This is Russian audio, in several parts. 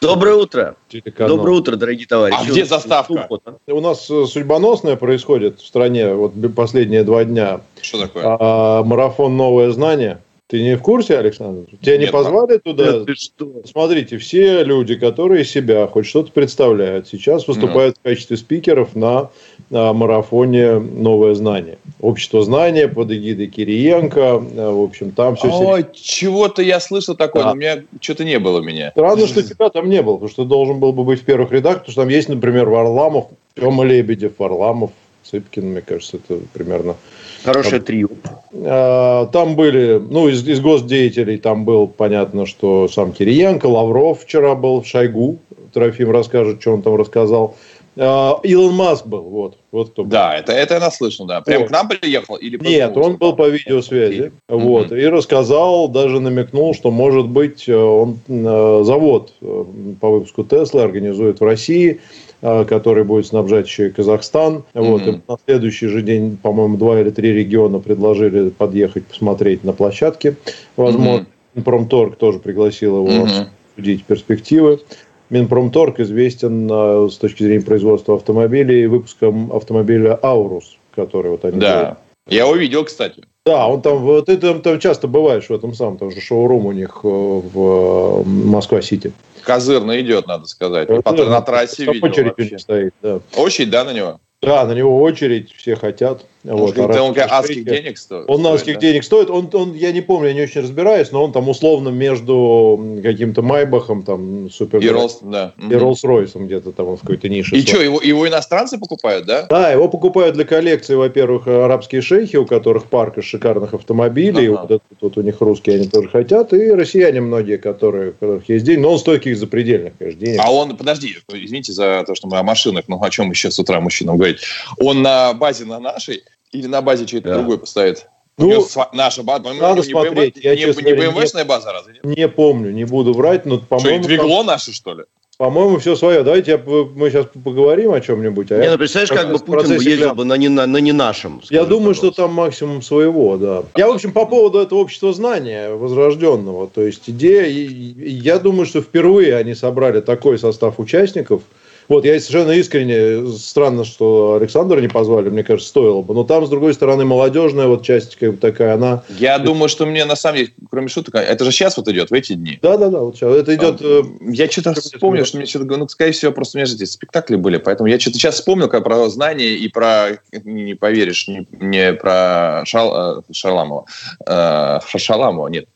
Доброе утро. Телеканал. Доброе утро, дорогие товарищи. А где заставка? У нас э, судьбоносное происходит в стране вот последние два дня. Что такое? А, марафон «Новое знание». Ты не в курсе, Александр? Тебя Нет, не позвали а... туда? Нет, ты что? Смотрите, все люди, которые себя хоть что-то представляют, сейчас выступают mm. в качестве спикеров на марафоне «Новое знание». Общество знания под эгидой Кириенко. Э, в общем, там все... Ой, чего-то я слышал такое, да. но у меня что-то не было у меня. Странно, что тебя там не было, потому что ты должен был бы быть в первых рядах, потому что там есть, например, Варламов, Тёма Лебедев, Варламов, Цыпкин, мне кажется, это примерно Хорошее трио. А, там были, ну, из, из госдеятелей там был, понятно, что сам Кириенко, Лавров вчера был, Шойгу, Трофим расскажет, что он там рассказал. А, Илон Маск был, вот, вот кто. Да, это, это я наслышал, да. Прям вот. к нам приехал или Нет, он был по видеосвязи, вот, mm-hmm. и рассказал, даже намекнул, что может быть э, он э, завод э, по выпуску Теслы организует в России, который будет снабжать еще и Казахстан. Mm-hmm. Вот, и на следующий же день, по-моему, два или три региона предложили подъехать посмотреть на площадке. Возможно, mm-hmm. Промторг тоже пригласил его mm-hmm. обсудить перспективы. Минпромторг известен э, с точки зрения производства автомобилей выпуском автомобиля «Аурус», который вот они Да, делают. я увидел, кстати. Да, он там, вот ты там, там часто бываешь в этом самом, там же шоурум у них э, в Москва-Сити. Козырно идет, надо сказать. Козырно. На трассе видел очередь стоит, да. Очередь, да, на него? Да, на него очередь, все хотят. Вот, он, он адских денег стоит. Он адских да? денег стоит. Он, он, я не помню, я не очень разбираюсь, но он там условно между каким-то Майбахом, там, супер... И Роллс, да. И Роллс-Ройсом где-то там в какой-то нише. И что, его, его иностранцы покупают, да? Да, его покупают для коллекции, во-первых, арабские шейхи, у которых парк из шикарных автомобилей. Ага. Вот это, тут у них русские они тоже хотят. И россияне многие, которые, у которых есть деньги. Но он стоит каких запредельных, конечно, денег. А он, подожди, извините за то, что мы о машинах, но о чем еще с утра мужчинам говорить. Он на базе на нашей или на базе чей-то да. другой поставит? Ну, наша база, надо не смотреть. BMW, я, не, честно не BMW-шная база разве? Нет? Не помню, не буду врать, но, по-моему... Что, двигло там... наше, что ли? По-моему, все свое. Давайте я, мы сейчас поговорим о чем-нибудь. А не, ну, представляешь, как бы Путин бы ездил бы на не, на, на не нашем. Я думаю, пожалуйста. что там максимум своего, да. Я, в общем, по поводу этого общества знания возрожденного. То есть идея... Я думаю, что впервые они собрали такой состав участников – вот, я совершенно искренне, странно, что Александра не позвали, мне кажется, стоило бы. Но там, с другой стороны, молодежная вот часть как бы такая, она... Я думаю, что мне, на самом деле, кроме шуток, это же сейчас вот идет, в эти дни. Да-да-да, вот сейчас. Это идет... Э, я что-то вспомнил, что мне что-то... Ну, скорее всего, просто у меня же здесь спектакли были, поэтому я что-то сейчас вспомнил как про знания и про... Не поверишь, не, не про Шал, э, Шаламова. Э, Шаламова, нет.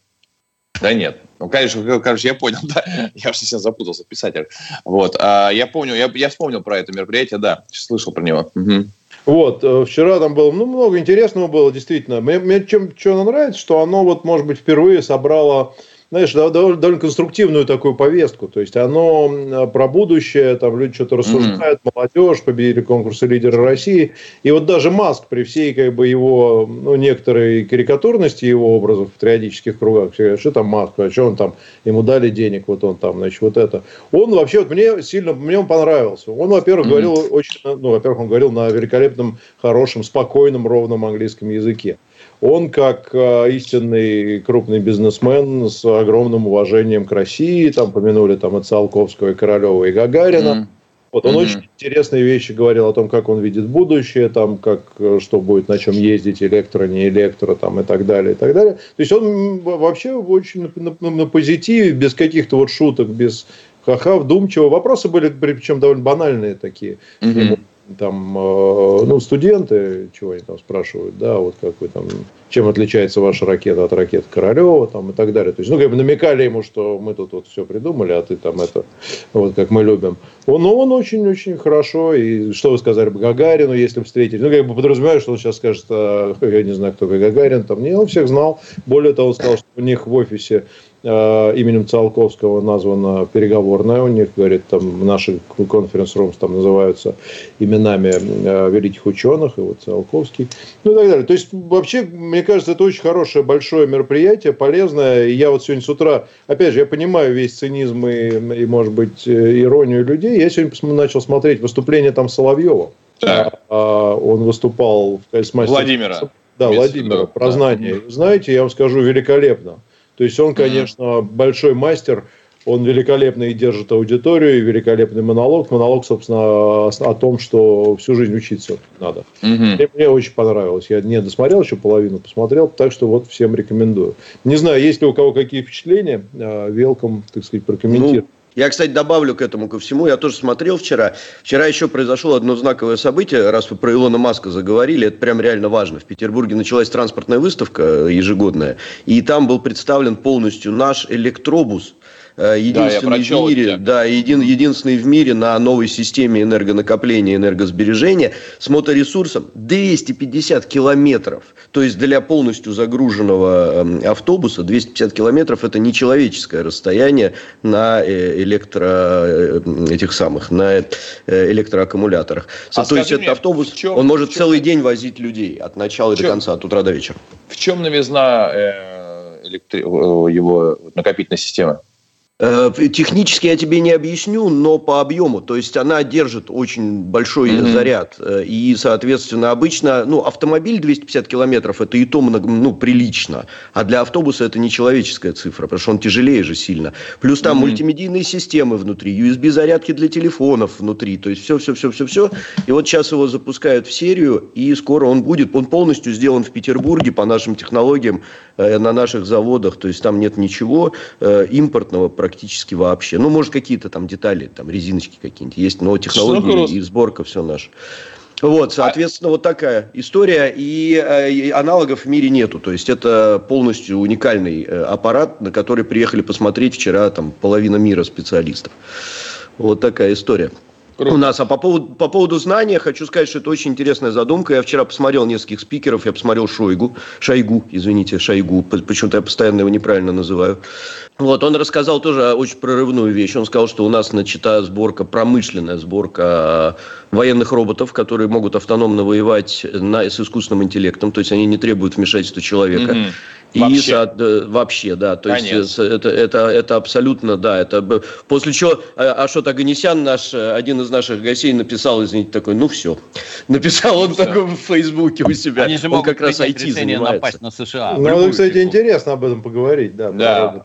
Да нет, ну, конечно, короче, я понял, да. Я уже сейчас запутался, писатель. Вот. А, я помню, я, я вспомнил про это мероприятие, да, слышал про него. Угу. Вот, э, вчера там было, ну, много интересного было, действительно. Мне, мне чем, что нравится, что оно, вот, может быть, впервые собрало знаешь, довольно, конструктивную такую повестку. То есть оно про будущее, там люди что-то рассуждают, mm-hmm. молодежь, победили конкурсы лидера России. И вот даже Маск при всей как бы его, ну, некоторой карикатурности его образов в периодических кругах, что там Маск, а что он там, ему дали денег, вот он там, значит, вот это. Он вообще, вот мне сильно, мне он понравился. Он, во-первых, mm-hmm. говорил очень, ну, во-первых, он говорил на великолепном, хорошем, спокойном, ровном английском языке. Он, как э, истинный крупный бизнесмен с огромным уважением к России, там помянули там и Циолковского, и Королева, и Гагарина. Mm-hmm. Вот он mm-hmm. очень интересные вещи говорил о том, как он видит будущее, там, как, э, что будет, на чем ездить, электро, не электро, там, и так далее, и так далее. То есть он вообще очень на, на, на позитиве, без каких-то вот шуток, без ха-ха, вдумчиво. Вопросы были, причем довольно банальные такие. Mm-hmm там, э, ну, студенты, чего они там спрашивают, да, вот как вы там, чем отличается ваша ракета от ракет Королева, там, и так далее. То есть, ну, как бы намекали ему, что мы тут вот все придумали, а ты там это, вот как мы любим. Он, ну, он очень-очень хорошо, и что вы сказали бы Гагарину, если бы встретили, ну, как бы подразумеваю, что он сейчас скажет, а, я не знаю, кто Гагарин, там, не, он всех знал, более того, он сказал, что у них в офисе именем Циолковского названа переговорная. У них, говорит, там наши конференц-румс там называются именами э, великих ученых, и вот Циолковский, ну и так далее. То есть, вообще, мне кажется, это очень хорошее, большое мероприятие, полезное. И я вот сегодня с утра, опять же, я понимаю весь цинизм и, и может быть, э, иронию людей. Я сегодня начал смотреть выступление там Соловьева. Так. А, он выступал в. Владимира. Да, Владимира, про знание. Знаете, я вам скажу, великолепно. То есть он, конечно, большой мастер, он великолепно и держит аудиторию, и великолепный монолог. Монолог, собственно, о том, что всю жизнь учиться надо. Mm-hmm. Мне, мне очень понравилось. Я не досмотрел еще половину, посмотрел, так что вот всем рекомендую. Не знаю, есть ли у кого какие впечатления, велком, так сказать, прокомментировать. Ну, я, кстати, добавлю к этому ко всему. Я тоже смотрел вчера. Вчера еще произошло одно знаковое событие. Раз вы про Илона Маска заговорили, это прям реально важно. В Петербурге началась транспортная выставка ежегодная. И там был представлен полностью наш электробус Э, единственный да, в мире, да, един, единственный в мире на новой системе энергонакопления энергосбережения с моторесурсом 250 километров. То есть для полностью загруженного эм, автобуса 250 километров это нечеловеческое расстояние на э, электро э, этих самых на электроаккумуляторах. А То есть этот автобус, чем, он может чем, целый день возить людей от начала чем, до конца, от утра до вечера. В чем новизна э, электри... его накопительной системы? Э, технически я тебе не объясню, но по объему. То есть она держит очень большой mm-hmm. заряд. Э, и, соответственно, обычно ну, автомобиль 250 километров это и то много, ну, прилично. А для автобуса это нечеловеческая цифра, потому что он тяжелее же сильно. Плюс там mm-hmm. мультимедийные системы внутри, USB-зарядки для телефонов внутри. То есть все-все-все-все-все. И вот сейчас его запускают в серию, и скоро он будет. Он полностью сделан в Петербурге по нашим технологиям, э, на наших заводах. То есть там нет ничего импортного практически практически вообще. Ну, может, какие-то там детали, там резиночки какие-нибудь есть, но технологии и сборка все наше. Вот, соответственно, вот такая история, и, э, и аналогов в мире нету. То есть это полностью уникальный э, аппарат, на который приехали посмотреть вчера там половина мира специалистов. Вот такая история. Круто. у нас. А по поводу, по поводу знания хочу сказать, что это очень интересная задумка. Я вчера посмотрел нескольких спикеров, я посмотрел Шойгу, Шойгу, извините, Шойгу, почему-то я постоянно его неправильно называю. Вот, он рассказал тоже очень прорывную вещь. Он сказал, что у нас начата сборка, промышленная сборка военных роботов, которые могут автономно воевать на, с искусственным интеллектом, то есть они не требуют вмешательства человека. Mm-hmm. И вообще. Со, вообще, да, то Конечно. есть это, это, это абсолютно, да, это после чего а, Ашот Аганесян, наш, один из наших гостей, написал, извините, такой, ну все, написал он все. такой в Фейсбуке у себя, Они же он как раз IT занимается. напасть на США. Ну, кстати, интересно об этом поговорить, да. Да.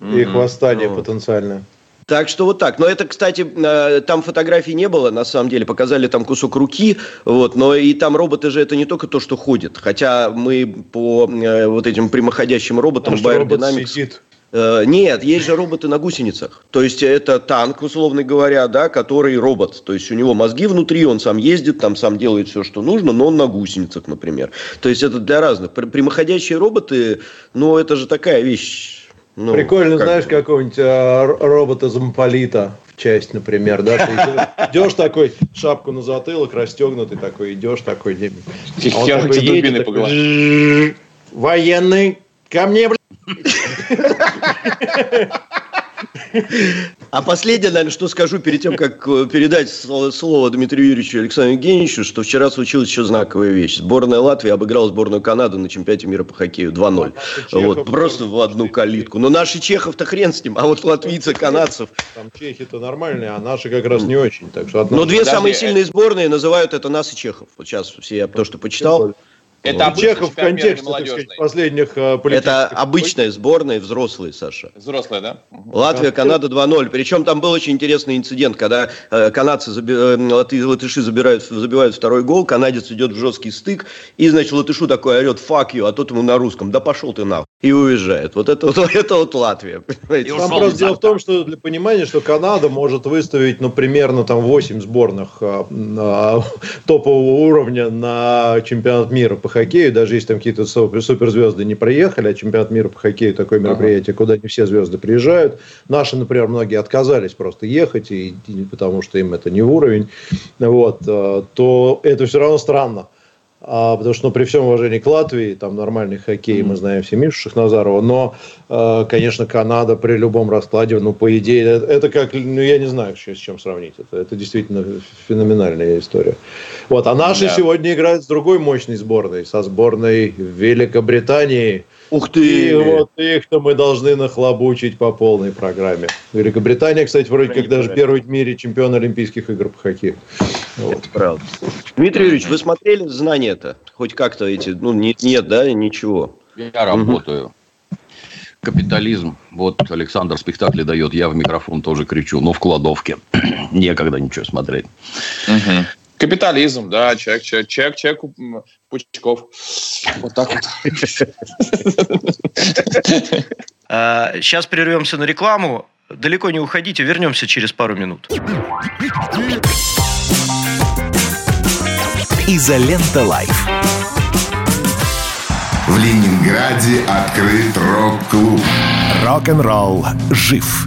Их восстание ну. потенциальное. Так что вот так. Но это, кстати, э, там фотографий не было, на самом деле. Показали там кусок руки. Вот, но и там роботы же это не только то, что ходит. Хотя мы по э, вот этим прямоходящим роботам Потому Bayer Dynamics... Сидит. Э, нет, есть же роботы на гусеницах. То есть это танк, условно говоря, да, который робот. То есть у него мозги внутри, он сам ездит, там сам делает все, что нужно, но он на гусеницах, например. То есть это для разных. Прямоходящие роботы, ну, это же такая вещь ну, Прикольно, как... знаешь, какого-нибудь а, робота замполита в часть, например, да? Ты идешь такой, шапку на затылок, расстегнутый такой, идешь такой, а такой, военный, ко мне, блядь. А последнее, наверное, что скажу перед тем, как э, передать слово Дмитрию Юрьевичу Александру Евгеньевичу, что вчера случилась еще знаковая вещь. Сборная Латвии обыграла сборную Канады на чемпионате мира по хоккею 2-0. Вот, просто в одну калитку. Но наши чехов-то хрен с ним, а вот латвийцы, канадцев... Там чехи-то нормальные, а наши как раз не очень. Так что Но две самые сильные сборные называют это нас и чехов. Вот сейчас все, я то, что почитал. Это ну, Чехов в контексте так сказать, последних э, Это обычная сборная, взрослые, Саша. Взрослые, да? Латвия, Канада 2-0. Причем там был очень интересный инцидент, когда э, канадцы, заби... э, латы... латыши забирают, забивают второй гол, канадец идет в жесткий стык, и, значит, латышу такой орет «fuck you», а тот ему на русском «да пошел ты нахуй» и уезжает. Вот это вот, это вот Латвия. Понимаете? Там просто дело в том, что для понимания, что Канада может выставить, ну, примерно там 8 сборных топового уровня на чемпионат мира по хоккею, даже если там какие-то суперзвезды не проехали, а чемпионат мира по хоккею такое мероприятие, ага. куда не все звезды приезжают. Наши, например, многие отказались просто ехать, и, и, потому что им это не уровень, вот, а, то это все равно странно. А, потому что, ну, при всем уважении к Латвии, там нормальный хоккей, mm-hmm. мы знаем все Мишу Шахназарова, но, э, конечно, Канада при любом раскладе, ну, по идее, это, это как, ну, я не знаю, с чем сравнить. Это, это действительно феноменальная история. Вот, а наши yeah. сегодня играют с другой мощной сборной, со сборной Великобритании – Ух ты! И вот их-то мы должны нахлобучить по полной программе. Великобритания, кстати, вроде как даже первый в мире чемпион Олимпийских игр по хоккею. Вот. Это правда. Дмитрий Юрьевич, вы смотрели знания-то? Хоть как-то эти, ну, нет, нет да, ничего. Я работаю. Капитализм. Вот Александр спектакли дает, я в микрофон тоже кричу, но в кладовке. Некогда ничего смотреть. Угу. Капитализм, да, человек, человек, человек, человек Пучков. Вот так вот. Сейчас а, прервемся на рекламу. Далеко не уходите, вернемся через пару минут. Изолента Live. В Ленинграде открыт рок-клуб. Рок-н-ролл жив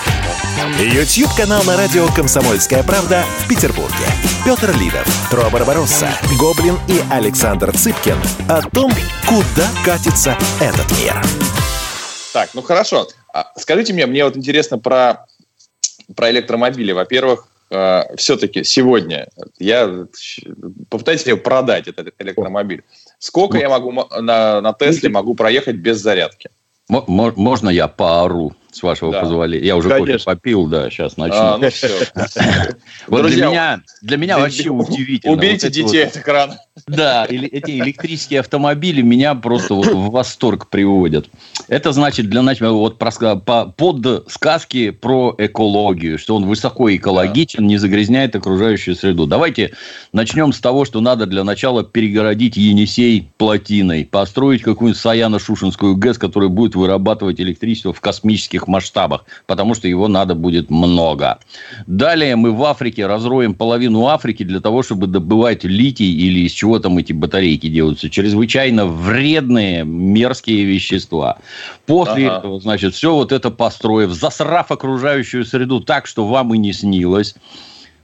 YouTube-канал на радио «Комсомольская правда» в Петербурге. Петр Лидов, Тро Барбаросса, Гоблин и Александр Цыпкин о том, куда катится этот мир. Так, ну хорошо. А скажите мне, мне вот интересно про, про электромобили. Во-первых, э, все-таки сегодня я попытайтесь продать этот электромобиль. Сколько я могу на, на Тесле могу проехать без зарядки? Можно я поору? С вашего да. позволения. Я уже Конечно. кофе попил, да, сейчас начну. А, ну вот для меня, для меня вообще удивительно. Убейте детей от экрана. Да, эти электрические автомобили меня просто вот в восторг приводят. Это значит для начала вот под сказки про экологию, что он высоко экологичен, не загрязняет окружающую среду. Давайте начнем с того, что надо для начала перегородить Енисей плотиной, построить какую-нибудь Саяно-Шушинскую ГЭС, которая будет вырабатывать электричество в космических таких масштабах, потому что его надо будет много. Далее мы в Африке разроем половину Африки для того, чтобы добывать литий или из чего там эти батарейки делаются. Чрезвычайно вредные, мерзкие вещества. После ага. этого, значит, все вот это построив, засрав окружающую среду так, что вам и не снилось.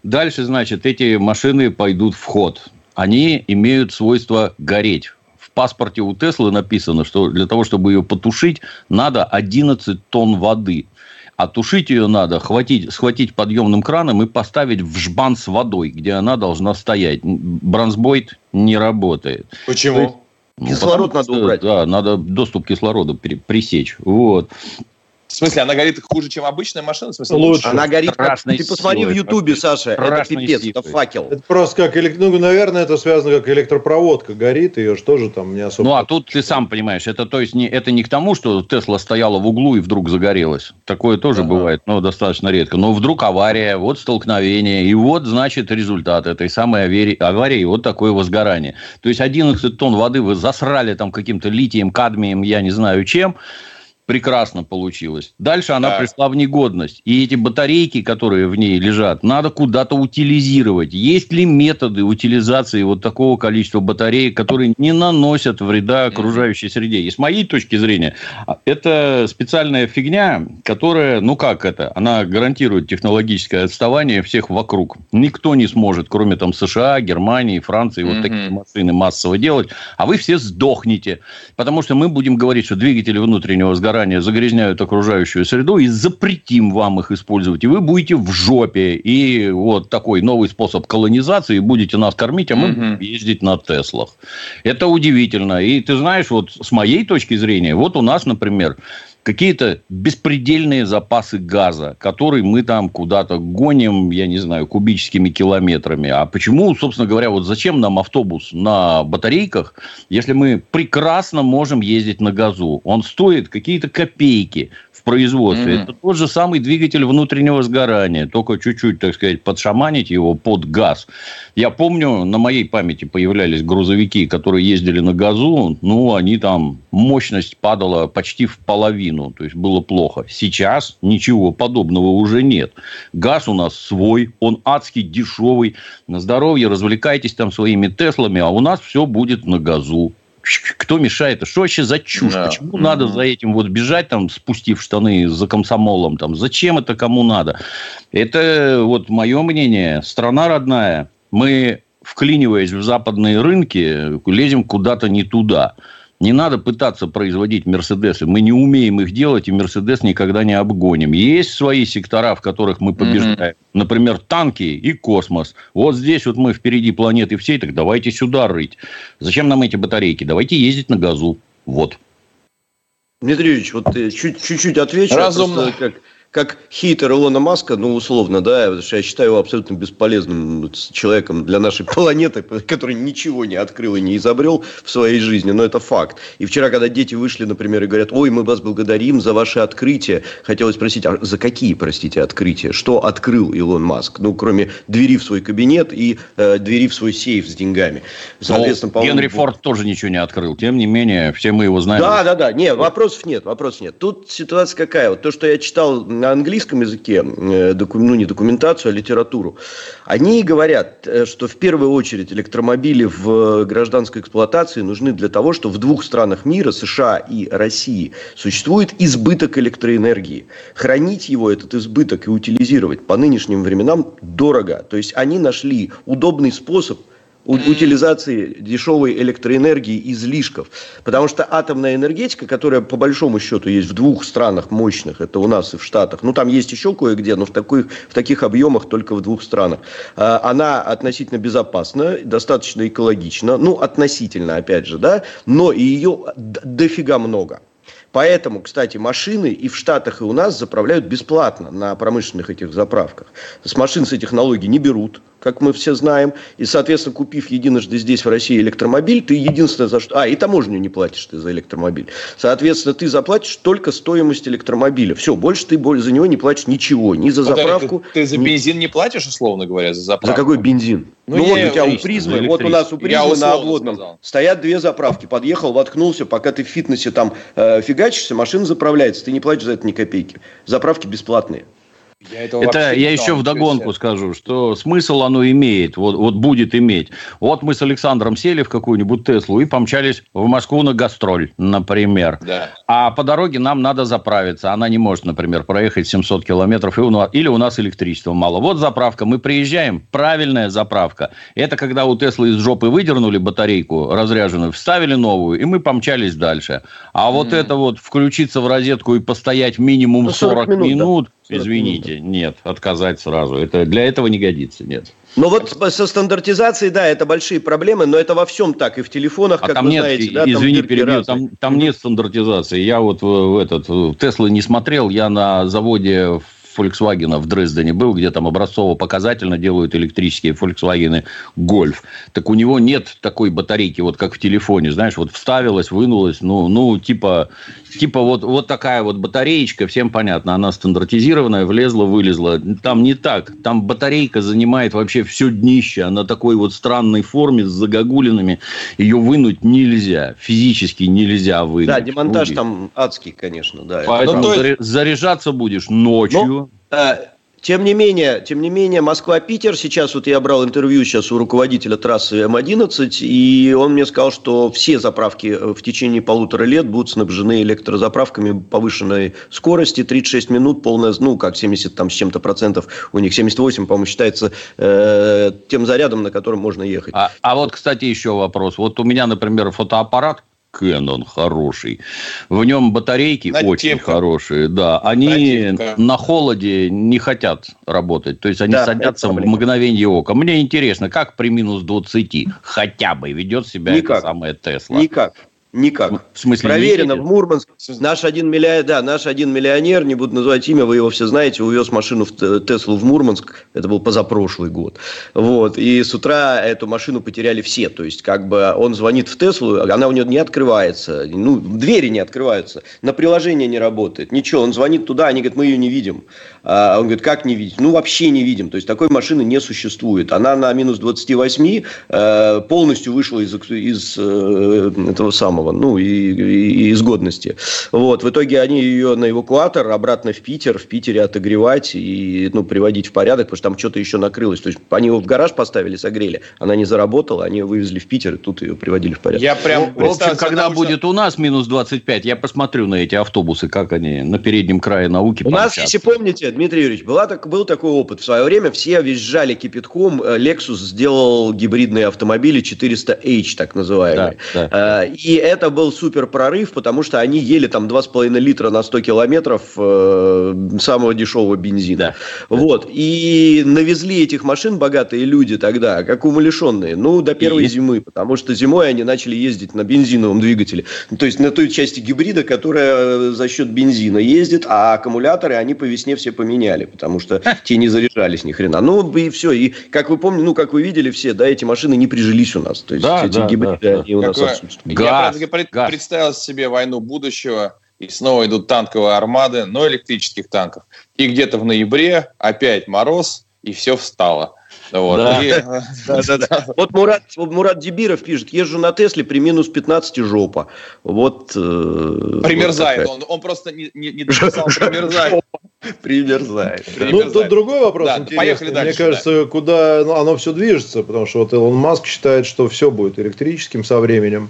Дальше, значит, эти машины пойдут в ход. Они имеют свойство гореть паспорте у Теслы написано, что для того, чтобы ее потушить, надо 11 тонн воды. А тушить ее надо хватить, схватить подъемным краном и поставить в жбан с водой, где она должна стоять. Бронзбойт не работает. Почему? Ну, Кислород надо убрать. Да, надо доступ кислорода пресечь. Вот. В смысле, она горит хуже, чем обычная машина? В смысле, лучше. Она горит как... Ты посмотри в Ютубе, Саша, это пипец, силой. это факел. Это просто как, ну, наверное, это связано как электропроводка горит, ее же тоже там не особо... Ну, а тут ты сам понимаешь, это то есть не, это не к тому, что Тесла стояла в углу и вдруг загорелась. Такое тоже ага. бывает, но достаточно редко. Но вдруг авария, вот столкновение, и вот, значит, результат этой самой аварии, аварии вот такое возгорание. То есть 11 тонн воды вы засрали там каким-то литием, кадмием, я не знаю чем, прекрасно получилось. Дальше она да. пришла в негодность. И эти батарейки, которые в ней лежат, надо куда-то утилизировать. Есть ли методы утилизации вот такого количества батареек, которые не наносят вреда окружающей среде? И с моей точки зрения, это специальная фигня, которая, ну как это, она гарантирует технологическое отставание всех вокруг. Никто не сможет, кроме там США, Германии, Франции, вот такие машины массово делать. А вы все сдохнете. Потому что мы будем говорить, что двигатели внутреннего сгорания заранее загрязняют окружающую среду, и запретим вам их использовать. И вы будете в жопе. И вот такой новый способ колонизации. Будете нас кормить, а мы угу. ездить на Теслах. Это удивительно. И ты знаешь, вот с моей точки зрения, вот у нас, например, какие-то беспредельные запасы газа, который мы там куда-то гоним, я не знаю, кубическими километрами. А почему, собственно говоря, вот зачем нам автобус на батарейках, если мы прекрасно можем ездить на газу? Он стоит какие-то копейки производстве. Mm-hmm. Это тот же самый двигатель внутреннего сгорания, только чуть-чуть, так сказать, подшаманить его под газ. Я помню, на моей памяти появлялись грузовики, которые ездили на газу, ну, они там, мощность падала почти в половину, то есть было плохо. Сейчас ничего подобного уже нет. Газ у нас свой, он адский дешевый, на здоровье развлекайтесь там своими Теслами, а у нас все будет на газу кто мешает? Что вообще за чушь? Да. Почему mm-hmm. надо за этим вот бежать, там, спустив штаны за комсомолом? Там? Зачем это кому надо? Это вот мое мнение. Страна родная. Мы, вклиниваясь в западные рынки, лезем куда-то не туда. Не надо пытаться производить Мерседесы. Мы не умеем их делать, и Мерседес никогда не обгоним. Есть свои сектора, в которых мы побеждаем. Mm-hmm. Например, танки и космос. Вот здесь вот мы впереди планеты всей, так давайте сюда рыть. Зачем нам эти батарейки? Давайте ездить на газу. Вот. Дмитрий Юрьевич, вот чуть-чуть отвечу. Разумно. Как, как хейтер Илона Маска, ну, условно, да, потому что я считаю его абсолютно бесполезным человеком для нашей планеты, который ничего не открыл и не изобрел в своей жизни, но это факт. И вчера, когда дети вышли, например, и говорят, ой, мы вас благодарим за ваши открытия, хотелось спросить, а за какие, простите, открытия? Что открыл Илон Маск? Ну, кроме двери в свой кабинет и э, двери в свой сейф с деньгами. Соответственно, по Генри Форд тоже ничего не открыл. Тем не менее, все мы его знаем. Да, да, да. Нет, вопросов нет, вопросов нет. Тут ситуация какая? Вот то, что я читал на английском языке, э, ну не документацию, а литературу, они говорят, э, что в первую очередь электромобили в гражданской эксплуатации нужны для того, что в двух странах мира, США и России, существует избыток электроэнергии. Хранить его, этот избыток, и утилизировать по нынешним временам дорого. То есть они нашли удобный способ – утилизации дешевой электроэнергии излишков. Потому что атомная энергетика, которая по большому счету есть в двух странах мощных, это у нас и в Штатах, ну там есть еще кое-где, но в, таких, в таких объемах только в двух странах, а, она относительно безопасна, достаточно экологична, ну относительно опять же, да, но ее дофига много. Поэтому, кстати, машины и в Штатах, и у нас заправляют бесплатно на промышленных этих заправках. С машин с технологий не берут, как мы все знаем. И, соответственно, купив единожды здесь, в России, электромобиль, ты единственное за что... А, и таможню не платишь ты за электромобиль. Соответственно, ты заплатишь только стоимость электромобиля. Все, больше ты за него не платишь ничего. Ни за заправку... Ты, ты за бензин не платишь, условно говоря, за заправку? За какой бензин? Ну, ну вот у тебя у призмы, вот у нас у призмы на обводном сказал. стоят две заправки. Подъехал, воткнулся, пока ты в фитнесе там э, фигачишься, машина заправляется, ты не платишь за это ни копейки. Заправки бесплатные. Я это я еще в догонку скажу, что смысл оно имеет, вот, вот будет иметь. Вот мы с Александром сели в какую-нибудь Теслу и помчались в Москву на гастроль, например. Да. А по дороге нам надо заправиться. Она не может, например, проехать 700 километров, и у нас, или у нас электричества мало. Вот заправка, мы приезжаем, правильная заправка. Это когда у Теслы из жопы выдернули батарейку разряженную, вставили новую, и мы помчались дальше. А mm-hmm. вот это вот включиться в розетку и постоять минимум 40, 40 минут, минут Извините, нет, отказать сразу. Это для этого не годится, нет. Ну вот со стандартизацией, да, это большие проблемы, но это во всем так, и в телефонах, а как там вы нет, знаете. Да, извини, там перебью, там, там нет стандартизации. Я вот в, в этот в Теслы не смотрел, я на заводе в Volkswagen в Дрездене был, где там образцово-показательно делают электрические Volkswagen Golf. Так у него нет такой батарейки, вот как в телефоне, знаешь, вот вставилась, вынулась, ну, ну типа, типа вот, вот такая вот батареечка, всем понятно, она стандартизированная, влезла, вылезла. Там не так, там батарейка занимает вообще все днище, она такой вот странной форме с загогулинами, ее вынуть нельзя, физически нельзя вынуть. Да, демонтаж там адский, конечно, да. Поэтому ну, есть... заряжаться будешь ночью, Э, тем не менее, тем не менее, Москва-Питер, сейчас вот я брал интервью сейчас у руководителя трассы М11, и он мне сказал, что все заправки э, в течение полутора лет будут снабжены электрозаправками повышенной скорости, 36 минут, полная, ну, как 70 там с чем-то процентов, у них 78, по-моему, считается э, тем зарядом, на котором можно ехать. А, а вот, кстати, еще вопрос. Вот у меня, например, фотоаппарат, Canon хороший. В нем батарейки Нативка. очень хорошие. Да, они Нативка. на холоде не хотят работать. То есть они да, садятся в мгновение ока. Мне интересно, как при минус 20 хотя бы ведет себя Никак. эта самая Тесла? Никак. Никак. В смысле, Проверено в Мурманск. Наш один миллионер, да, наш один миллионер, не буду называть имя, вы его все знаете, увез машину в Теслу в Мурманск. Это был позапрошлый год. Вот. И с утра эту машину потеряли все. То есть, как бы он звонит в Теслу, она у него не открывается. Ну, двери не открываются. На приложение не работает. Ничего. Он звонит туда, они говорят, мы ее не видим. А он говорит, как не видеть? Ну, вообще не видим. То есть, такой машины не существует. Она на минус 28 э, полностью вышла из, из э, этого самого, ну, и, и- из годности. Вот. В итоге они ее на эвакуатор обратно в Питер, в Питере отогревать и ну, приводить в порядок, потому что там что-то еще накрылось. То есть, они его в гараж поставили, согрели. Она не заработала, они ее вывезли в Питер, и тут ее приводили в порядок. Я прям В общем, когда что- будет у нас минус 25, я посмотрю на эти автобусы, как они на переднем крае науки У нас, помчатся. если помните, Дмитрий Юрьевич, была так, был такой опыт. В свое время все визжали кипятком. Э, Lexus сделал гибридные автомобили 400H, так называемые. Да, да. Э, И это был супер прорыв, потому что они ели там 2,5 литра на 100 километров э, самого дешевого бензина. Да. Вот. И навезли этих машин богатые люди тогда, как умалишенные, ну, до первой И? зимы, потому что зимой они начали ездить на бензиновом двигателе. То есть, на той части гибрида, которая за счет бензина ездит, а аккумуляторы они по весне все поменяли, потому что те не заряжались ни хрена. Ну, и все. И, как вы помните, ну, как вы видели все, да, эти машины не прижились у нас. То есть, Да, эти да, гибриды, да, да. они у нас Какое- отсутствуют. Газ, пред- пред- газ. представил себе войну будущего, и снова идут танковые армады, но электрических танков. И где-то в ноябре опять мороз, и все встало. Вот. Да. И, э, Да, да, да. Вот Мурат, вот Мурат Дебиров пишет, езжу на Тесле при минус 15 жопа. Вот. э, Примерзает. вот Он, он просто не, не, не дописал примерзает. Примерзает. Ну, тут другой вопрос Да, интересный. поехали Мне дальше, кажется, куда ну, оно все движется, потому что вот Илон Маск считает, что все будет электрическим со временем.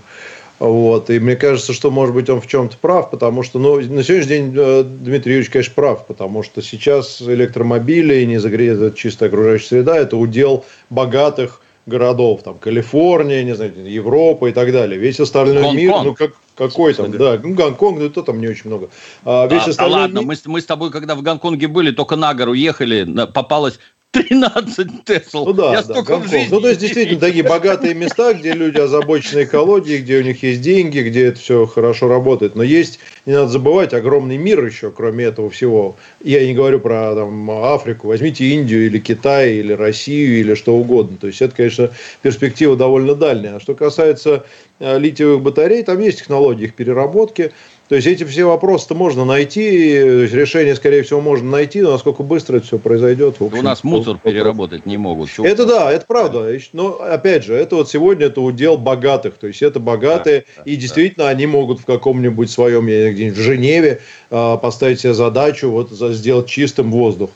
Вот. И мне кажется, что, может быть, он в чем-то прав, потому что, ну, на сегодняшний день э, Дмитрий Юрьевич, конечно, прав, потому что сейчас электромобили не загретая чистая окружающая среда – это удел богатых городов, там, Калифорния, не знаю, Европа и так далее. Весь остальной мир, Гонконг. ну, как, какой там, да, ну, Гонконг, ну, то там не очень много. А весь Да, да остальной ладно, мир- мы, с- мы с тобой, когда в Гонконге были, только на гору ехали, попалось 13 Тесл. Ну да, Я да, столько в Гонконг. жизни Ну, то есть, действительно, такие богатые места, где люди озабочены экологией, где у них есть деньги, где это все хорошо работает. Но есть, не надо забывать, огромный мир еще, кроме этого всего. Я не говорю про там, Африку. Возьмите Индию или Китай, или Россию, или что угодно. То есть, это, конечно, перспектива довольно дальняя. А что касается э, литиевых батарей, там есть технологии их переработки. То есть эти все вопросы-то можно найти, есть решение, скорее всего, можно найти, но насколько быстро это все произойдет. в У общем, нас мусор вопрос. переработать не могут. Чё- Это да, это правда. Но опять же, это вот сегодня это удел богатых. То есть это богатые, Да, да, и действительно они могут в каком-нибудь своем, я где-нибудь в Женеве поставить себе задачу вот за- сделать чистым воздух.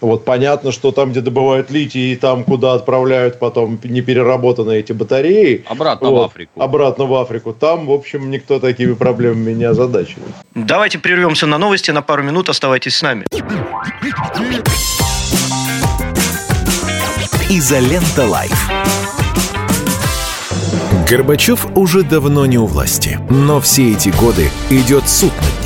Вот понятно, что там, где добывают литий, и там, куда отправляют потом непереработанные эти батареи, Обратно вот, в Африку. обратно в Африку, там, в общем, никто такими проблемами не озадачивает. Давайте прервемся на новости на пару минут. Оставайтесь с нами. Изолента Live. Горбачев уже давно не у власти, но все эти годы идет суд над ним.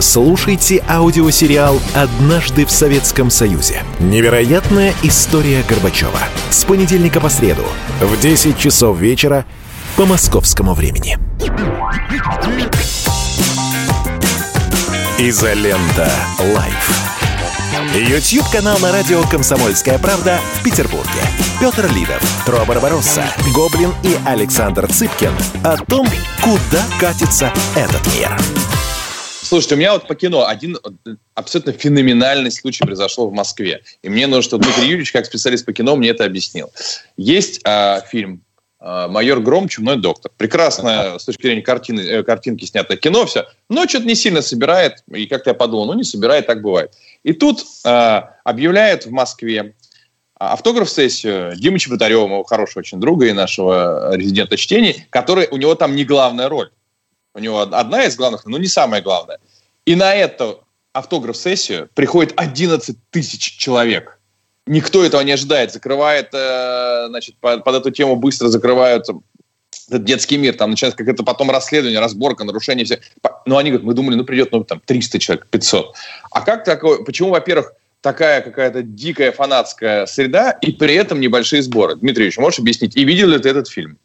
Слушайте аудиосериал «Однажды в Советском Союзе». Невероятная история Горбачева. С понедельника по среду в 10 часов вечера по московскому времени. Изолента. Live. YouTube-канал на радио «Комсомольская правда» в Петербурге. Петр Лидов, Тро Барбаросса, Гоблин и Александр Цыпкин о том, куда катится этот мир. Слушайте, у меня вот по кино один э, абсолютно феноменальный случай произошел в Москве. И мне нужно, чтобы Дмитрий Юрьевич, как специалист по кино, мне это объяснил. Есть а, фильм а, «Майор Гром. Чумной доктор». Прекрасное с точки зрения картины, э, картинки снятое кино все, но что-то не сильно собирает. И как-то я подумал, ну не собирает, так бывает. И тут а, объявляют в Москве автограф-сессию Димы Чеботарева, моего хорошего очень друга и нашего резидента чтений, который, у него там не главная роль. У него одна из главных, но не самая главная. И на эту автограф-сессию приходит 11 тысяч человек. никто этого не ожидает. Закрывает, э, значит, под, под эту тему быстро закрывают этот детский мир, там начинается как это потом расследование, разборка, нарушение все. Ну, они говорят, мы думали, ну, придет, ну, там, 300 человек, 500. А как такое, почему, во-первых, такая какая-то дикая фанатская среда и при этом небольшие сборы? Дмитрий можешь объяснить? И видел ли ты этот фильм?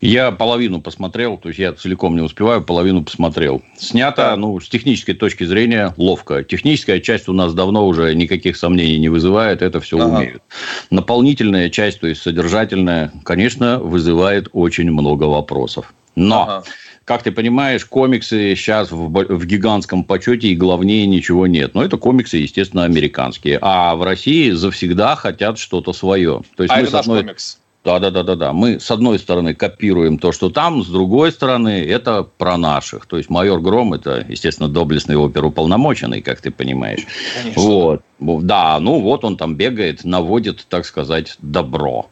Я половину посмотрел, то есть я целиком не успеваю, половину посмотрел. Снято, ну, с технической точки зрения, ловко. Техническая часть у нас давно уже никаких сомнений не вызывает, это все ага. умеют. Наполнительная часть, то есть содержательная, конечно, вызывает очень много вопросов. Но... Ага как ты понимаешь, комиксы сейчас в, в гигантском почете и главнее ничего нет. Но это комиксы, естественно, американские. А в России завсегда хотят что-то свое. То есть а мы это одной... комикс. Да, да, да, да, да. Мы с одной стороны копируем то, что там, с другой стороны это про наших. То есть майор Гром это, естественно, доблестный оперуполномоченный, как ты понимаешь. Конечно. Вот. Да, ну вот он там бегает, наводит, так сказать, добро.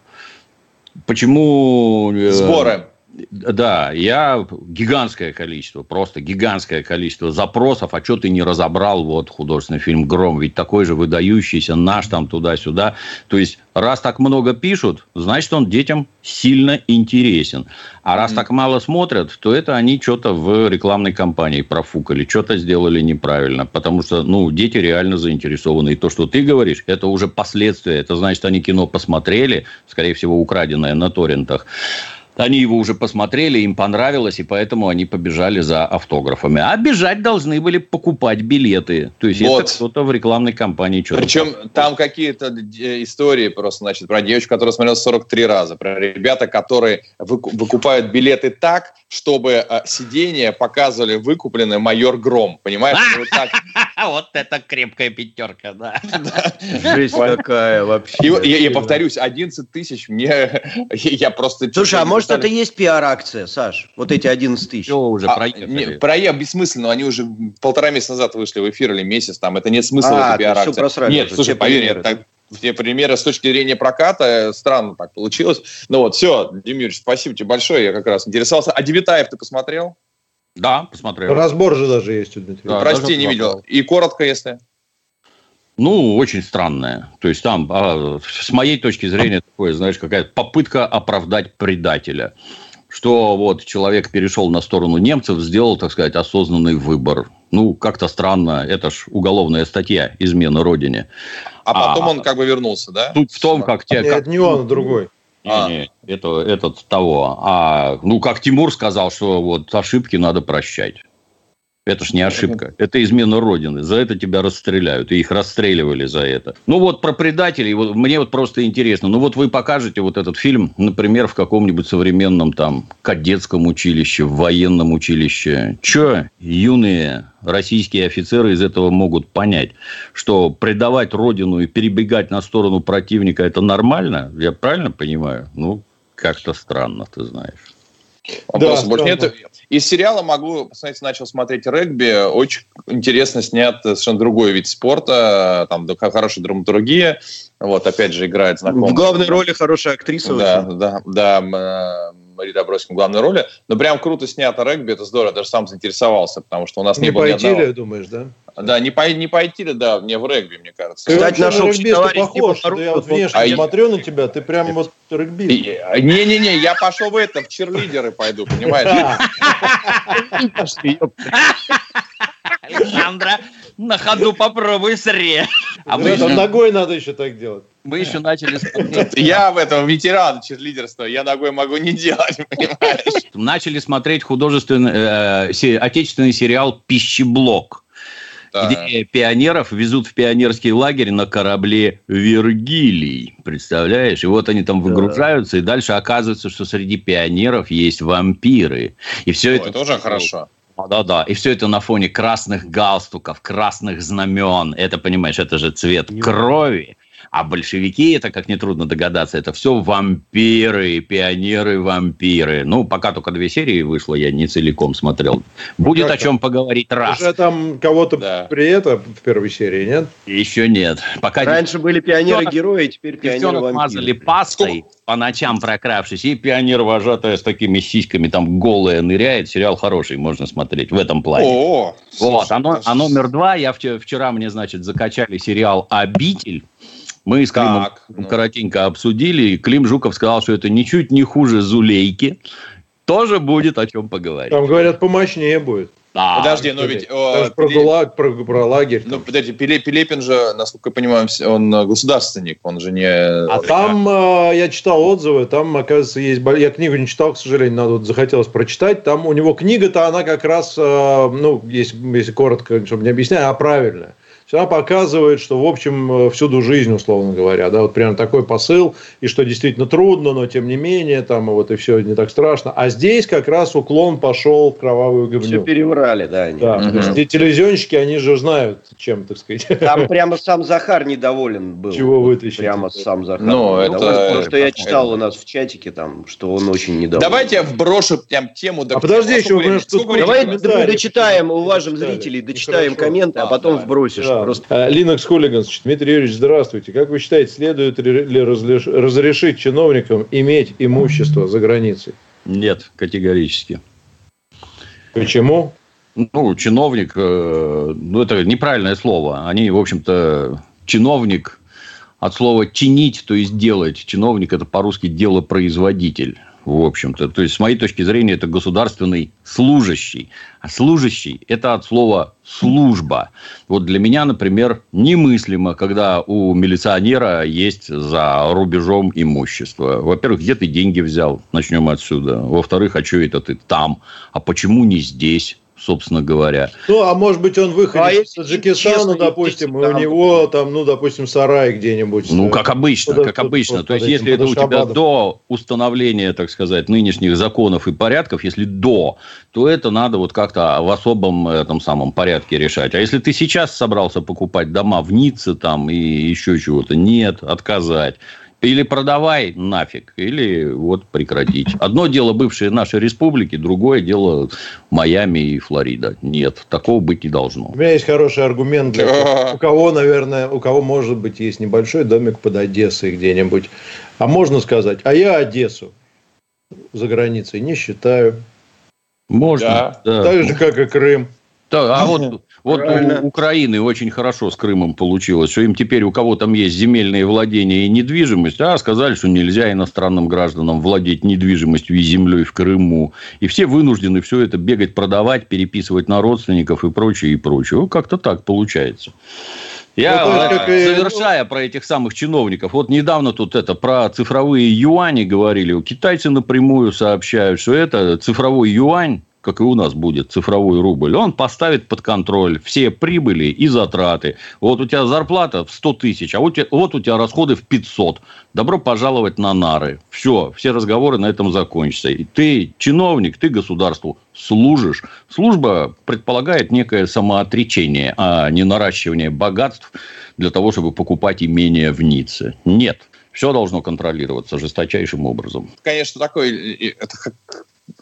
Почему... Э, Сборы. Да, я гигантское количество, просто гигантское количество запросов, а что ты не разобрал, вот художественный фильм «Гром», ведь такой же выдающийся, наш там туда-сюда. То есть, раз так много пишут, значит, он детям сильно интересен. А раз mm-hmm. так мало смотрят, то это они что-то в рекламной кампании профукали, что-то сделали неправильно, потому что, ну, дети реально заинтересованы. И то, что ты говоришь, это уже последствия, это значит, они кино посмотрели, скорее всего, украденное на торрентах, они его уже посмотрели, им понравилось, и поэтому они побежали за автографами. А бежать должны были покупать билеты. То есть, вот. это кто-то в рекламной кампании что-то... Причем там какие-то э, истории просто, значит, про девочку, которая смотрела 43 раза, про ребята, которые выкупают билеты так, чтобы э, сиденье показывали выкупленный майор Гром. Понимаешь? Вот это крепкая пятерка, да. Жесть какая вообще. Я повторюсь, 11 тысяч мне... Я просто... Слушай, а может это и есть пиар-акция, Саш? Вот эти 11 тысяч. Все уже а, проехали. Проехали бессмысленно. Они уже полтора месяца назад вышли в эфир или месяц. Там это нет смысла, а, это пиар-акция. Нет, слушай, поверь, так, те примеры с точки зрения проката, э, странно так получилось. Ну вот, все, Демир, спасибо тебе большое, я как раз интересовался. А Девитаев ты посмотрел? Да, посмотрел. Разбор же даже есть у Дмитрия. Да, Прости, не видел. И коротко, если... Ну, очень странная. То есть там, а, с моей точки зрения, такое, знаешь, какая-то попытка оправдать предателя. Что вот человек перешел на сторону немцев, сделал, так сказать, осознанный выбор. Ну, как-то странно, это ж уголовная статья измена родине. А потом а, он как бы вернулся, да? Тут в том, как те... Нет, как... не он, а другой. Не, а. не, это, этот того. А, ну, как Тимур сказал, что вот ошибки надо прощать. Это ж не ошибка. Это измена Родины. За это тебя расстреляют. И их расстреливали за это. Ну, вот про предателей. Вот, мне вот просто интересно. Ну, вот вы покажете вот этот фильм, например, в каком-нибудь современном там кадетском училище, в военном училище. Че юные российские офицеры из этого могут понять? Что предавать Родину и перебегать на сторону противника – это нормально? Я правильно понимаю? Ну, как-то странно, ты знаешь. Вопросов да, больше да, нет. Да. Из сериала могу посмотреть, начал смотреть регби. Очень интересно снят совершенно другой вид спорта. Там хорошая драматургия. Вот, опять же, играет знакомый. В главной роли хорошая актриса. Да, очень. да, да. Мария Добровским в главной роли. Но прям круто снято регби, это здорово. Даже сам заинтересовался, потому что у нас не, не было пойти ни ли, думаешь, да? Да, не, по, не пойти ли, да, мне в регби, мне кажется. Ты Кстати, наш общий товарищ похож, типа, я вот внешне а смотрю я... на тебя, ты прям вот регби. Не-не-не, я пошел в это, в черлидеры пойду, понимаешь? Александра, на ходу попробуй сре. А мы еще... Ногой надо еще так делать. Мы еще начали смотреть... Я в этом ветеран черлидерства, я ногой могу не делать, понимаешь? Начали смотреть художественный, э, отечественный сериал «Пищеблок». Да. где пионеров везут в пионерский лагерь на корабле Вергилий. Представляешь? И вот они там выгружаются, да. и дальше оказывается, что среди пионеров есть вампиры. И все О, это... Уже хорошо. Да-да, и все это на фоне красных галстуков, красных знамен. Это, понимаешь, это же цвет крови. А большевики, это, как нетрудно догадаться, это все вампиры, пионеры-вампиры. Ну, пока только две серии вышло, я не целиком смотрел. Будет как о чем поговорить раз. Уже там кого-то да. при этом в первой серии, нет? Еще нет. Пока Раньше не... были пионеры-герои, теперь пионеры-вампиры. мазали пастой по ночам прокравшись, и пионер-вожатая с такими сиськами там голая ныряет. Сериал хороший, можно смотреть в этом плане. О, вот, а, а номер два, я вчера, мне, значит, закачали сериал «Обитель». Мы с Климом Так, ну. коротенько обсудили, и Клим Жуков сказал, что это ничуть не хуже Зулейки. Тоже будет о чем поговорить. Там, говорят, помощнее будет. Да. Подожди, но ведь... э, Даже про, Пиле- ГУЛАГ, про, про лагерь. Ну, подожди, Пиле- Пилепин же, насколько я понимаю, он э, государственник, он же не... А там э, я читал отзывы, там, оказывается, есть... Я книгу не читал, к сожалению, надо вот захотелось прочитать. Там у него книга-то, она как раз, э, ну, если, если коротко, чтобы не объяснять, а правильная. Она показывает, что, в общем, э, всюду жизнь, условно говоря, да, вот прям такой посыл, и что действительно трудно, но тем не менее, там, вот и все не так страшно. А здесь как раз уклон пошел в кровавую Все говню. переврали, да. они. Да, то есть те- телевизионщики, они же знают, чем, так сказать. Там прямо сам Захар недоволен был. Чего вытащить? Прямо сам Захар. Ну, это-. То, что я читал у нас в чатике, там, что он очень недоволен. Давайте я вброшу прям тему. А подожди, еще, потому что тут? Давай дочитаем, уважим зрителей, дочитаем Нехорошо. комменты, а потом вбросишь. Да. Просто А, Linux Hooligans. Дмитрий Юрьевич, здравствуйте. Как вы считаете, следует ли разрешить чиновникам иметь имущество за границей? Нет, категорически. Почему? Ну, чиновник, э, ну, это неправильное слово. Они, в общем-то, чиновник от слова чинить, то есть делать. Чиновник это по-русски делопроизводитель. В общем-то. То есть, с моей точки зрения, это государственный служащий. А служащий – это от слова служба. Вот для меня, например, немыслимо, когда у милиционера есть за рубежом имущество. Во-первых, где ты деньги взял? Начнем отсюда. Во-вторых, а что это ты там? А почему не здесь? Собственно говоря. Ну, а может быть, он выходит А из Таджикистана, допустим, и у него там, ну, допустим, сарай где-нибудь. Ну, э, как обычно, как обычно. То есть, если это у тебя до установления, так сказать, нынешних законов и порядков, если до, то это надо вот как-то в особом этом самом порядке решать. А если ты сейчас собрался покупать дома в Ницце там и еще чего-то, нет, отказать. Или продавай нафиг, или вот прекратить. Одно дело бывшие наши республики, другое дело Майами и Флорида. Нет, такого быть не должно. У меня есть хороший аргумент для Да. у кого, наверное, у кого, может быть, есть небольшой домик под Одессой где-нибудь. А можно сказать, а я Одессу за границей не считаю. Можно. да. Так же, как и Крым. Да, а вот, вот Правильно. у Украины очень хорошо с Крымом получилось, что им теперь у кого там есть земельные владения и недвижимость, а сказали, что нельзя иностранным гражданам владеть недвижимостью и землей в Крыму. И все вынуждены все это бегать, продавать, переписывать на родственников и прочее, и прочее. Вот как-то так получается. Я, Ну, есть, э, как и- завершая про этих самых чиновников, вот недавно тут это про цифровые юани говорили, китайцы напрямую сообщают, что это цифровой юань, как и у нас будет цифровой рубль, он поставит под контроль все прибыли и затраты. Вот у тебя зарплата в 100 тысяч, а вот, вот у тебя расходы в 500. Добро пожаловать на нары. Все, все разговоры на этом закончатся. И ты чиновник, ты государству служишь. Служба предполагает некое самоотречение, а не наращивание богатств для того, чтобы покупать имение в Ницце. Нет. Все должно контролироваться жесточайшим образом. Конечно, такой это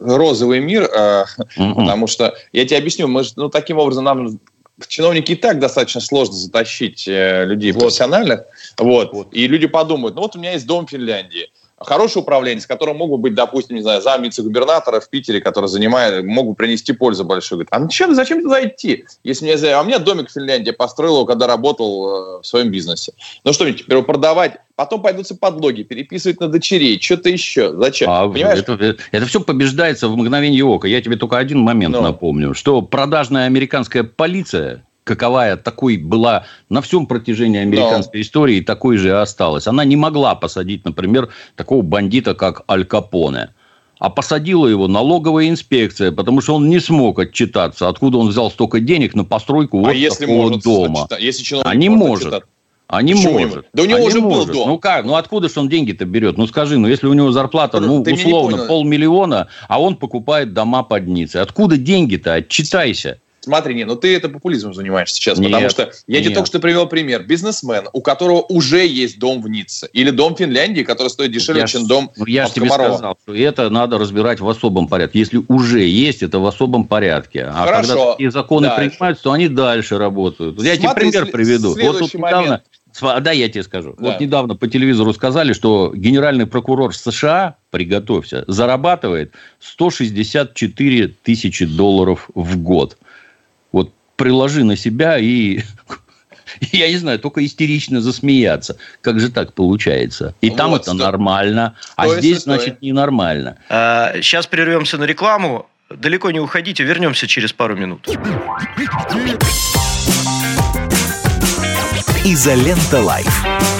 розовый мир, э, потому что я тебе объясню, мы же, ну, таким образом нам чиновники и так достаточно сложно затащить э, людей профессиональных, вот, и люди подумают, ну вот у меня есть дом в Финляндии, хороший управленец, которым могут быть, допустим, не знаю, зам вице-губернатора в Питере, который занимает, могут принести пользу большую. Говорит, а ну чем, зачем туда идти? Если мне, а у меня домик в Финляндии, построил его, когда работал э, в своем бизнесе. Ну что теперь его продавать? Потом пойдутся подлоги, переписывать на дочерей, что-то еще. Зачем? А Понимаешь? это, все побеждается в мгновение ока. Я тебе только один момент Ну. напомню, что продажная американская полиция, каковая такой была на всем протяжении американской истории, такой же и осталась. Она не могла посадить, например, такого бандита, как Аль Капоне. А посадила его налоговая инспекция, потому что он не смог отчитаться, откуда он взял столько денег на постройку а вот если такого может дома. отчитать? Если чиновник А не может. отчитать? А не Почему не может. может? Да у него А не уже был может. дом. Ну как? Ну откуда же он деньги-то берет? Ну скажи, ну если у него зарплата, Ты- ну не условно, полмиллиона, а он покупает дома под Ниццей. Откуда деньги-то? Отчитайся. Смотри, не, ну ты это популизмом занимаешься сейчас, Нет, потому что я тебе нет. только что привел пример. Бизнесмен, у которого уже есть дом в Ницце, или дом в Финляндии, который стоит дешевле, Я чем дом ну, я же тебе Комарова. сказал, что это надо разбирать в особом порядке. Если уже есть, это в особом порядке. А Хорошо. когда такие законы Дальше. принимаются, то они дальше работают. Я тебе Смотри, пример сле- приведу. Вот тут недавно... Сва- Да, я тебе скажу. Да. Вот недавно по телевизору сказали, что генеральный прокурор США, приготовься, зарабатывает 164 тысячи долларов в год. Приложи на себя и Я не знаю, только истерично засмеяться. Как же так получается? И там Вот, это стой. нормально, а Стой, здесь, стой. значит, ненормально. А, Сейчас прервемся на рекламу. Далеко не уходите, вернемся через пару минут. Изолента Live.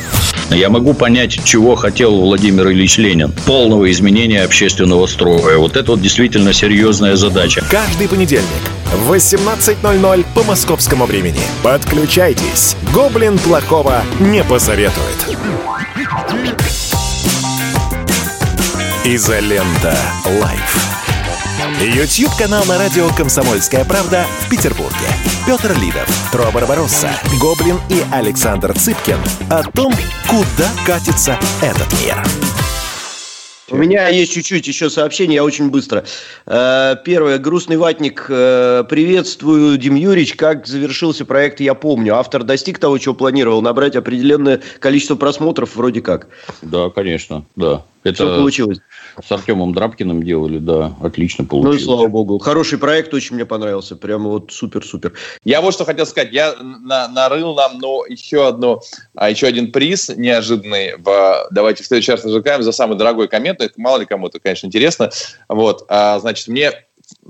Я могу понять, чего хотел Владимир Ильич Ленин. Полного изменения общественного строя. Вот это вот действительно серьезная задача. Каждый понедельник в 18.00 по московскому времени. Подключайтесь. Гоблин плохого не посоветует. Изолента Live. YouTube-канал на радио «Комсомольская правда» в Петербурге. Петр Лидов, Тро Барбаросса, Гоблин и Александр Цыпкин о том, куда катится этот мир. У меня есть чуть-чуть еще сообщений, я очень быстро. Э, Первое. Грустный ватник. э, Приветствую, Дим Юрьевич. Как завершился проект, я помню. Автор достиг того, чего планировал. Набрать определенное количество просмотров вроде как. Да, конечно, да. Это Что получилось? С Артемом Драбкиным делали, да, отлично Ну и получилось. слава богу. Хороший проект, очень мне понравился. Прямо вот супер-супер. Я вот что хотел сказать. Я на- нарыл нам ну, еще, одну, а, еще один приз неожиданный. В, давайте в следующий раз зажигаем за самый дорогой коммент. Ну, Это мало ли кому-то, конечно, интересно. Вот, а, значит, мне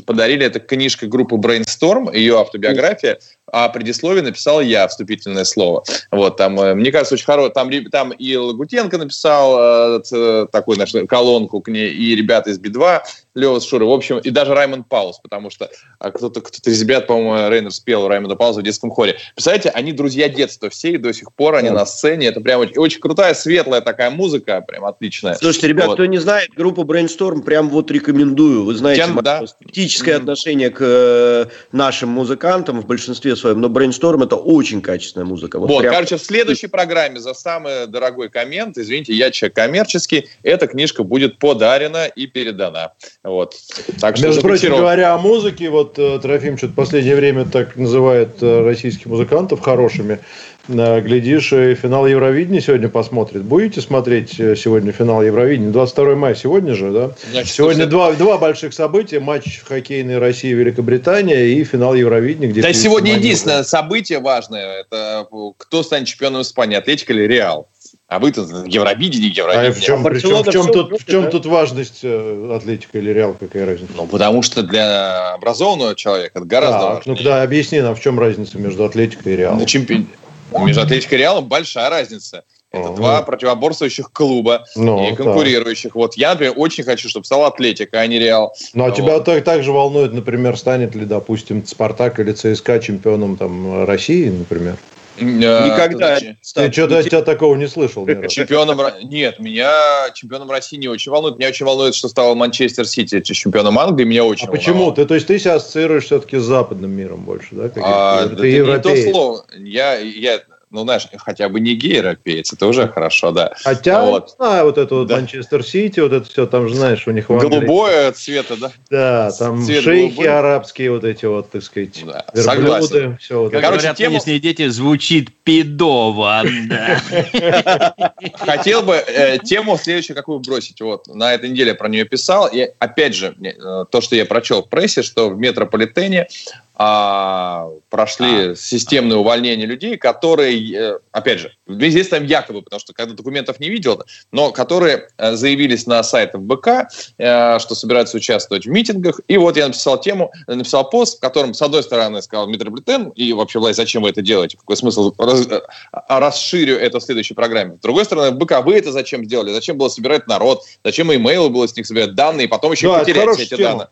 подарили это книжка группы Brainstorm, ее автобиография, а предисловие написал я, вступительное слово. Вот, там, э, мне кажется, очень хорошо. Там, там и Лагутенко написал э, ц- такую нашу колонку к ней, и ребята из Би-2, Лева с Шурой, в общем, и даже Раймонд Паулс, потому что а, кто-то, кто-то из ребят, по-моему, Рейнер спел Раймонда Паулса в детском хоре. Представляете, они друзья детства все, и до сих пор они на сцене. Это прям очень, очень крутая, светлая такая музыка, прям отличная. Слушайте, ребят, Вот. кто не знает, группу Brainstorm прям вот рекомендую. Вы знаете, Тем- да. скептическое Мгм. отношение к э, нашим музыкантам в большинстве своем, но Brainstorm это очень качественная музыка. Вот, Вот, прям- короче, в следующей программе за самый дорогой коммент, извините, я человек коммерческий, эта книжка будет подарена и передана. Вот. Так что Между прочим, говоря о музыке, вот э, Трофим что-то в последнее время так называет э, российских музыкантов хорошими. Э, Глядишь, и финал Евровидения сегодня посмотрит. Будете смотреть э, сегодня финал Евровидения? 22 мая сегодня же, да? Значит, Сегодня два, два больших события. Матч хоккейной России Великобритания и финал Евровидения. Где Да сегодня единственное событие важное, это кто станет чемпионом Испании, Атлетика или Реал. А вы-то Евровидение, А Евровидение. в чем, причем, Барселона в чем, тут, в чем да? тут важность э, Атлетика или Реал? Какая разница? Ну, потому что для образованного человека это гораздо Так, важнее. ну тогда объясни нам, в чем разница между Атлетикой и Реалом. Ну, чемпи- Между Атлетикой и Реалом большая разница. Это Ага. два противоборствующих клуба Ну, и конкурирующих. Вот я, например, очень хочу, чтобы стал Атлетика, а не Реал. Ну, а Вот. тебя так, так же волнует, например, станет ли, допустим, Спартак или ЦСКА чемпионом там, России, например? Никогда. Э, Ты что-то от тебя такого не слышал. Чемпионом... Нет, меня чемпионом России не очень волнует. Меня очень волнует, что стал Манчестер Сити чемпионом Англии. Меня очень А почему? ты, то есть ты себя ассоциируешь все-таки с западным миром больше, да? А, ты да это не то слово. Я, я, ну, знаешь, хотя бы не гей-европеец, это уже хорошо, да. Хотя, Вот. не знаю, вот это вот Да. Манчестер Сити, вот это все, там же, знаешь, у них в Англии- Голубое цвета, да? Да, там Цвет шейхи голубой. арабские вот эти вот, так сказать, Да, верблюды, согласен. все вот. Короче, говорят тему- нынешние дети, звучит пидово. Хотел бы э, тему следующую какую бросить. Вот, на этой неделе про нее писал. И опять же, э, то, что я прочел в прессе, что в метрополитене а, прошли системные увольнения людей, которые, э, опять же, здесь там якобы, потому что когда документов не видел, но которые э, заявились на сайтах БК, э, что собираются участвовать в митингах. И вот я написал тему, написал пост, в котором, с одной стороны, сказал метрополитен, и вообще, власть, зачем вы это делаете? Какой смысл? Раз- э, расширю это в следующей программе. С другой стороны, БК, вы это зачем сделали? Зачем было собирать народ? Зачем имейлы было с них собирать данные, и потом еще Да, потерять все эти тема. данные?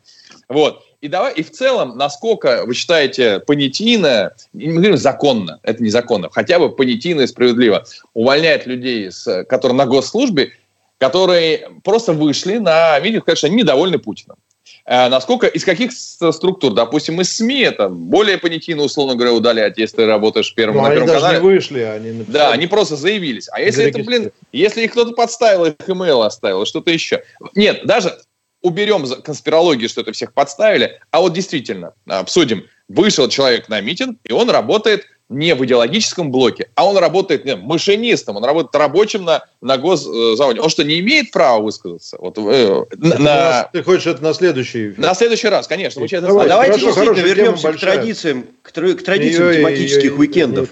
Вот. И, давай, и в целом, насколько вы считаете понятийно, мы говорим законно, это незаконно, хотя бы понятийно и справедливо, увольнять людей, с, которые на госслужбе, которые просто вышли на митинг, конечно, они недовольны Путиным. А насколько, из каких структур, допустим, из СМИ это более понятийно, условно говоря, удалять, если ты работаешь первым Но на они Первом даже канале. не вышли, они написали. Да, они просто заявились. А если это, блин, если их кто-то подставил, их email оставил, что-то еще. Нет, даже уберем за конспирологию, что это всех подставили, а вот действительно обсудим. Вышел человек на митинг, и он работает не в идеологическом блоке, а он работает не, машинистом, он работает рабочим на, на госзаводе. Он что, не имеет права высказаться? Вот, э, на, на- Ты хочешь это на следующий? на следующий раз, конечно. это А давайте хорошо, действительно вернемся к традициям, к, к традициям Ее- тематических ее- ее уикендов.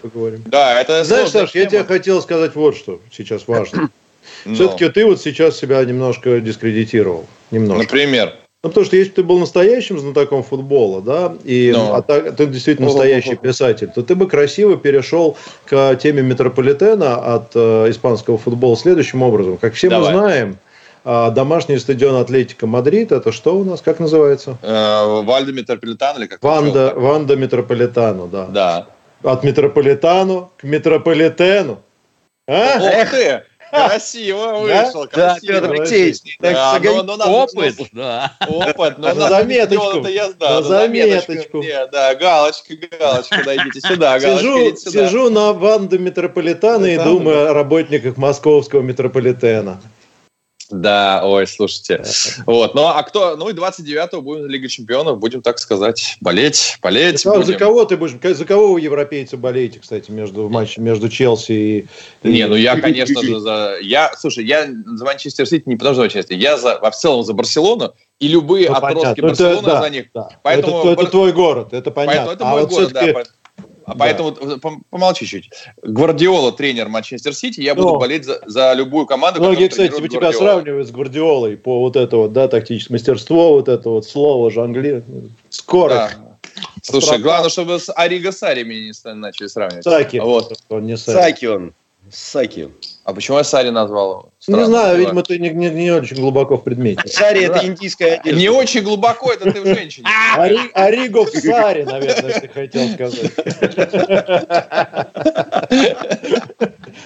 Да, это Знаешь, Саш, я тебе хотел сказать вот что сейчас важно. Ну, Все-таки ты вот сейчас себя немножко дискредитировал. Немножко. Например. Ну, потому что если бы ты был настоящим знатоком футбола, да, и Ну. а так- ты действительно настоящий писатель, то ты бы красиво перешел к теме метрополитена от э, испанского футбола следующим образом. Как все Давай. мы знаем, а, домашний стадион Атлетика Мадрид, это что у нас, как называется? Э, Вальдо или как Ванда, Ванда Метрополитану, да. Да. От метрополитану к метрополитену. А? Ух ты! Красиво вышел, Да, красиво. Петр Алексеевич, так Да, но- но надо- Опыт, да. Опыт, но На надо заметочку. это я На знаю. заметочку. Не, Да, галочка, галочка, дойдите сюда, галочка, Сижу, сюда. сижу на Ванда Метрополитана и думаю о работниках московского метрополитена. Да, ой, слушайте. Вот, ну а кто, ну и 29-го будем Лига Чемпионов, будем, так сказать, болеть, болеть. А за кого ты будешь? За кого вы, европейцы, болеете, кстати, между матчем между Челси и... Не, ну я, конечно же, за... Я, слушай, я за Манчестер Сити не потому что Манчестер, я за, в целом за Барселону, и любые Ну, отростки понятно. Ну, это- Барселоны да, за них. да. Поэтому это, это твой город, это понятно. Поэтому это а мой вот город, да. А поэтому вот, пом- помолчи чуть. Гвардиола тренер Манчестер Сити, я буду Ну. болеть за, за любую команду, Многие, кстати, тебя Гвардиола. сравнивают с Гвардиолой по вот это вот, да, тактическое мастерство, вот это вот слово, жонглир, скорость. Да. Слушай, главное, чтобы с Ариго Сари меня не стали- начали сравнивать. Саки. Вот. Он не Саки. Саки он. Саки. А почему я Сари назвал его? Не Странно, знаю, дела. видимо, ты не, не- не очень глубоко в предмете. Сари это индийская одежда. Не очень глубоко, это ты в женщине. Ари- Ориго в Саре, наверное, ты хотел сказать.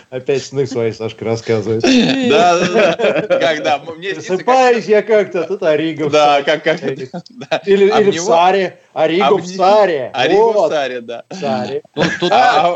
Опять сны свои Сашка рассказывает. Да, да, да. Когда мне Просыпаюсь я как-то, тут Ориго в Да, как как да. Или, А в или в Саре. Ориго а в не- Саре. Ориго в Саре, да. Саре. Ну, тут А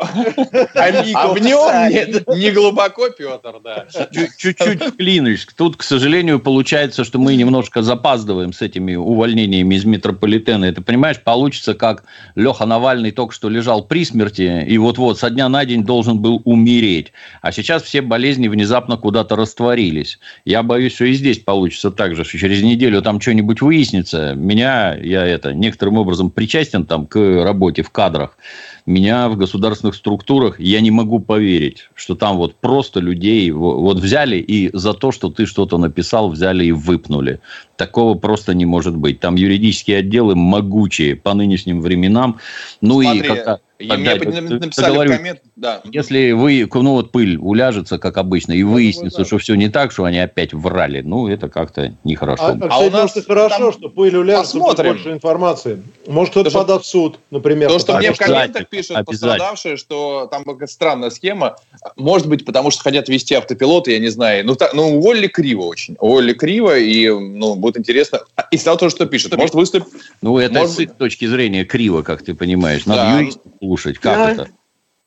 Ориго а в нем не глубоко, Петр, да. чуть- чуть-чуть вклинусь. Тут, к сожалению, получается, что мы немножко запаздываем с этими увольнениями из метрополитена. Это, понимаешь, получится, как Леха Навальный только что лежал при смерти, и вот-вот со дня на день должен был умереть. А сейчас все болезни внезапно куда-то растворились. Я боюсь, что и здесь получится так же, что через неделю там что-нибудь выяснится. Меня, я это, некоторым образом причастен там к работе в кадрах. Меня в государственных структурах, я не могу поверить, что там вот просто людей во- вот взяли и за то, что ты что-то написал, взяли и выпнули. Такого просто не может быть. Там юридические отделы могучие по нынешним временам. Ну и Смотри, когда, и когда- мне ты- ты написали в говорю, коммент, да. если вы, ну вот пыль уляжется, как обычно, и выяснится, да. что все не так, что они опять врали, ну это как-то нехорошо. А, а, кстати, у нас может, и хорошо, что пыль уляжется, посмотрим. больше информации. Может, кто-то То, что- подаст в суд, например. То, что мне в комментах пишут пострадавшие, что там какая-то странная схема. Может быть, потому что хотят вести автопилоты, я не знаю. Ну, так, ну уволили криво очень. Уволили криво, и ну, будет интересно. А, Из того, что пишут. Может выступить... Ну, это Может с их точки зрения криво, как ты понимаешь. Надо Да. Слушать. Как Да. это?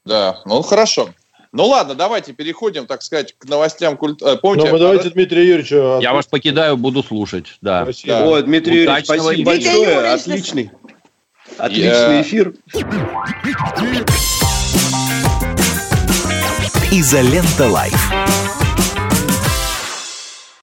Да, ну хорошо. Ну ладно, давайте переходим, так сказать, к новостям культуры. Ну, Помните, мы давайте Дмитрия Юрьевича... Я вас покидаю, буду слушать. Да. Спасибо. Да. О, Дмитрий Юрьевич, спасибо эфира. большое. Дмитрий Юрьевич, Отличный. Я- Отличный эфир. Изолента Live.